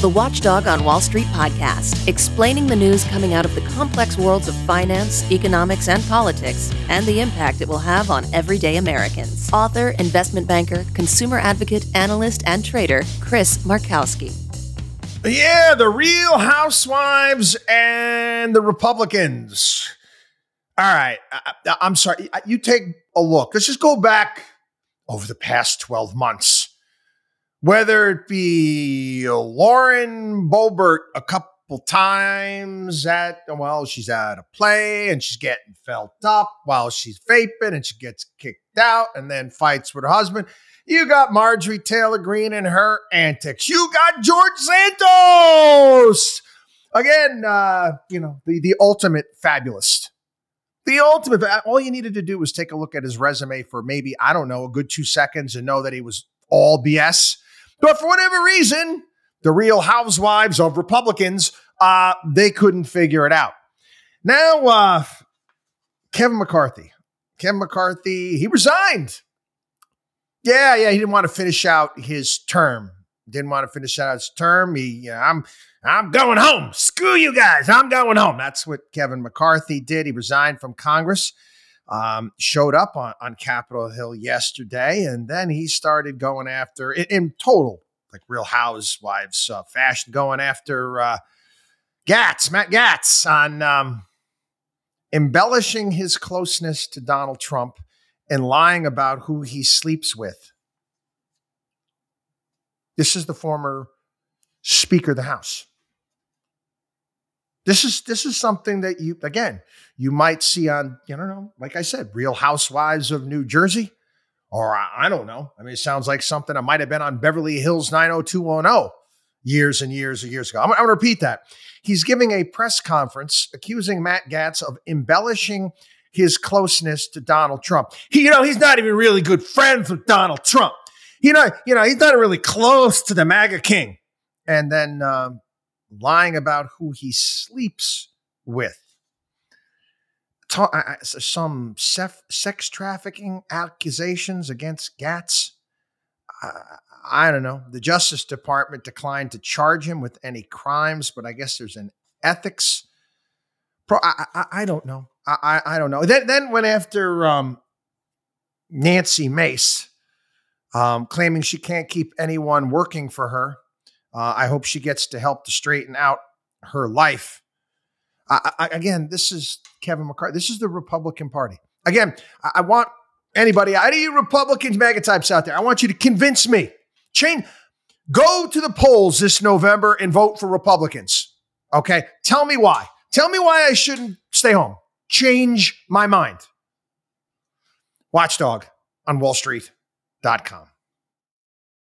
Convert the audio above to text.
the Watchdog on Wall Street podcast, explaining the news coming out of the complex worlds of finance, economics, and politics, and the impact it will have on everyday Americans. Author, investment banker, consumer advocate, analyst, and trader, Chris Markowski. Yeah, the real housewives and the Republicans. All right. I, am sorry. You take a look. Let's just go back over the past 12 months. Whether it be Lauren Boebert a couple times at, well, she's at a play and she's getting felt up while she's vaping and she gets kicked out and then fights with her husband. You got Marjorie Taylor Greene and her antics. You got George Santos. Again, uh, you know, the, the ultimate fabulist. The ultimate, all you needed to do was take a look at his resume for maybe, I don't know, a good two seconds and know that he was all BS. But for whatever reason, the real housewives of Republicans, uh, they couldn't figure it out. Now, uh, Kevin McCarthy. Kevin McCarthy, he resigned yeah, yeah, he didn't want to finish out his term. Didn't want to finish out his term. He, you know, I'm, I'm going home. Screw you guys. I'm going home. That's what Kevin McCarthy did. He resigned from Congress. Um, showed up on, on Capitol Hill yesterday, and then he started going after, in, in total, like Real Housewives uh, fashion, going after uh, Gaetz, Matt Gaetz, on um, embellishing his closeness to Donald Trump and lying about who he sleeps with. This is the former Speaker of the House. This is this is something that you again you might see on I don't know, like I said, Real Housewives of New Jersey, or I, don't know. I mean, it sounds like something that might have been on Beverly Hills 90210 years and years and years ago. I'm, I'm going to repeat that. He's giving a press conference accusing Matt Gaetz of embellishing his closeness to Donald Trump. He, you know, he's not even really good friends with Donald Trump. You know, you know, he's not really close to the MAGA king. And then um, lying about who he sleeps with. Ta- some sef- sex trafficking accusations against Gaetz. Uh, I don't know. The Justice Department declined to charge him with any crimes, but I guess there's an ethics. Pro- I, I, I don't know. I, I don't know. Then, then went after um, Nancy Mace, um, claiming she can't keep anyone working for her. Uh, I hope she gets to help to straighten out her life. I, I, again, this is Kevin McCarthy. This is the Republican Party. Again, I, I want anybody, any Republicans, MAGA types out there, I want you to convince me. Change. Go to the polls this November and vote for Republicans. Okay. Tell me why. Tell me why I shouldn't stay home change my mind. Watchdog on wallstreet.com.